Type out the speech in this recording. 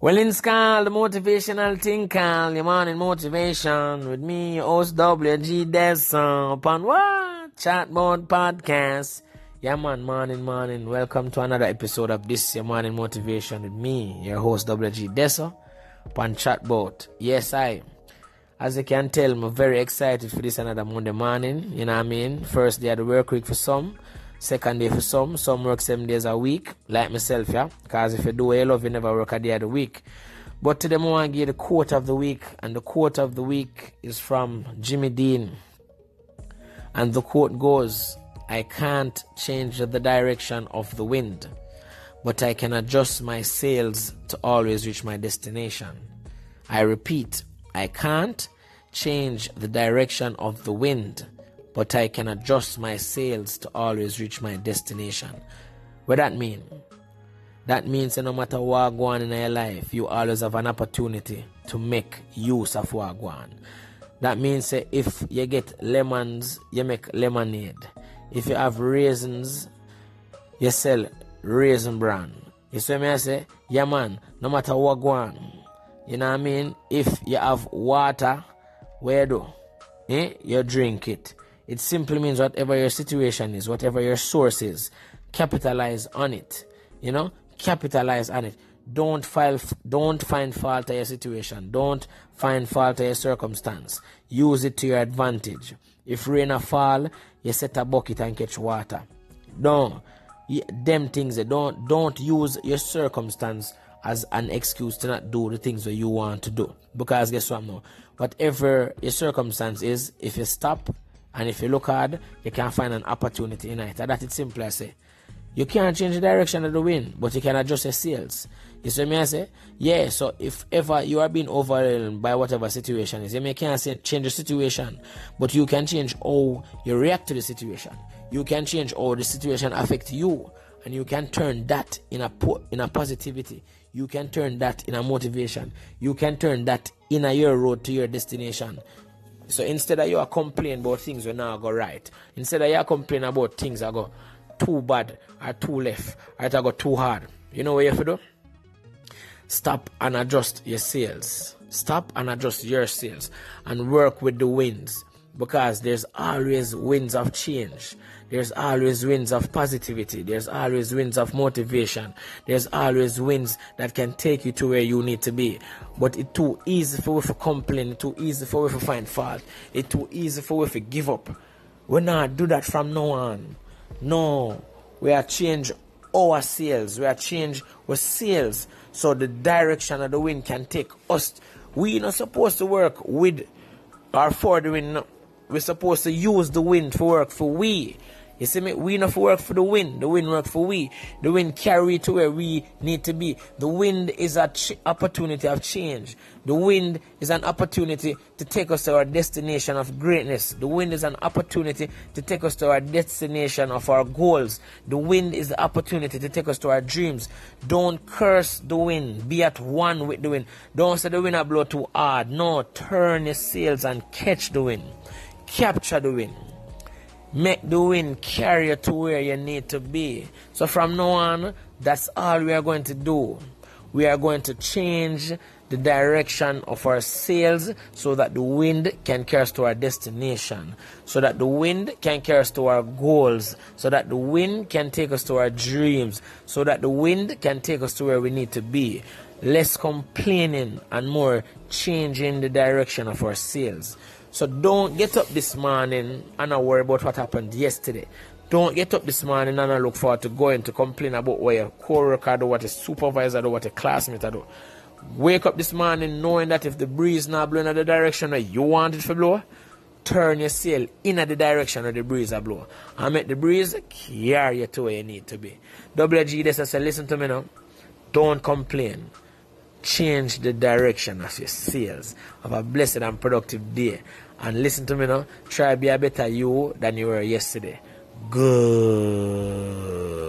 Called the Motivational called your morning motivation with me, host WG Dessa upon what? Chatbout Podcast. Yeah, man, morning, morning. Welcome to another episode of this, your morning motivation with me, your host WG Dessa upon Chatbout. Yes, I. As you can tell, I'm very excited for this another Monday morning. You know what I mean? First day of the work week for some. Second day for some, some work seven days a week, like myself, yeah. Because if you do what you love, you never work a day of the week. But today I want to give the quote of the week, and the quote of the week is from Jimmy Dean. And the quote goes, I can't change the direction of the wind, but I can adjust my sails to always reach my destination. I repeat, I can't change the direction of the wind, but I can adjust my sails to always reach my destination. What that mean? That means that no matter what go on in your life, you always have an opportunity to make use of what go on. That means that if you get lemons, you make lemonade. If you have raisins, you sell raisin bran. You see me I say? Yeah man, no matter what go on. You know what I mean? If you have water, where do? Eh? You drink it. It simply means whatever your situation is, whatever your source is, capitalize on it. You know, capitalize on it. Don't file, don't find fault of your situation. Don't find fault of your circumstance. Use it to your advantage. If rain a fall, you set a bucket and catch water. Don't them things. Eh, don't don't use your circumstance as an excuse to not do the things that you want to do. Because guess what now? Whatever your circumstance is, if you stop and if you look hard, you can find an opportunity in it. And that it's simple I say. You can't change the direction of the wind, but you can adjust your sails. You see me I say? Yeah, so if ever you are being overwhelmed by whatever situation is, you may can't change the situation, but you can change how you react to the situation. You can change how the situation affects you, and you can turn that in a po- in a positivity. You can turn that in a motivation. You can turn that in a your road to your destination. So instead of you are complaining about things will now go right, instead of you are complaining about things that go too bad or too left or that go too hard, you know what you have to do? Stop and adjust your sails. Stop and adjust your sails and work with the winds because there's always winds of change. There's always winds of positivity. There's always winds of motivation. There's always winds that can take you to where you need to be. But it's too easy for you to complain. It's too easy for you to find fault. It's too easy for you to give up. We not do that from now on. No. We are change our sails. We are change our sails so the direction of the wind can take us. We not supposed to work with or for the wind. We're supposed to use the wind for work for we. You see me? We not work for the wind. The wind work for we. The wind carry to where we need to be. The wind is an ch- opportunity of change. The wind is an opportunity to take us to our destination of greatness. The wind is an opportunity to take us to our destination of our goals. The wind is the opportunity to take us to our dreams. Don't curse the wind. Be at one with the wind. Don't say the wind will blow too hard. No, turn your sails and catch the wind. Capture the wind. Make the wind carry you to where you need to be. So from now on, that's all we are going to do. We are going to change the direction of our sails so that the wind can carry us to our destination, so that the wind can carry us to our goals, so that the wind can take us to our dreams, so that the wind can take us to where we need to be. Less complaining and more changing the direction of our sails. So don't get up this morning and not worry about what happened yesterday. Don't get up this morning and not look forward to going to complain about what your co-worker do, what a supervisor do, what a classmate do. Wake up this morning knowing that if the breeze not blowing in the direction that you want it to blow, turn your sail in the direction of the breeze are blow. And make the breeze carry you to where you need to be. WG I say, listen to me now. Don't complain change the direction of your sails. Have a blessed and productive day. And listen to me now. Try be a better you than you were yesterday. Good.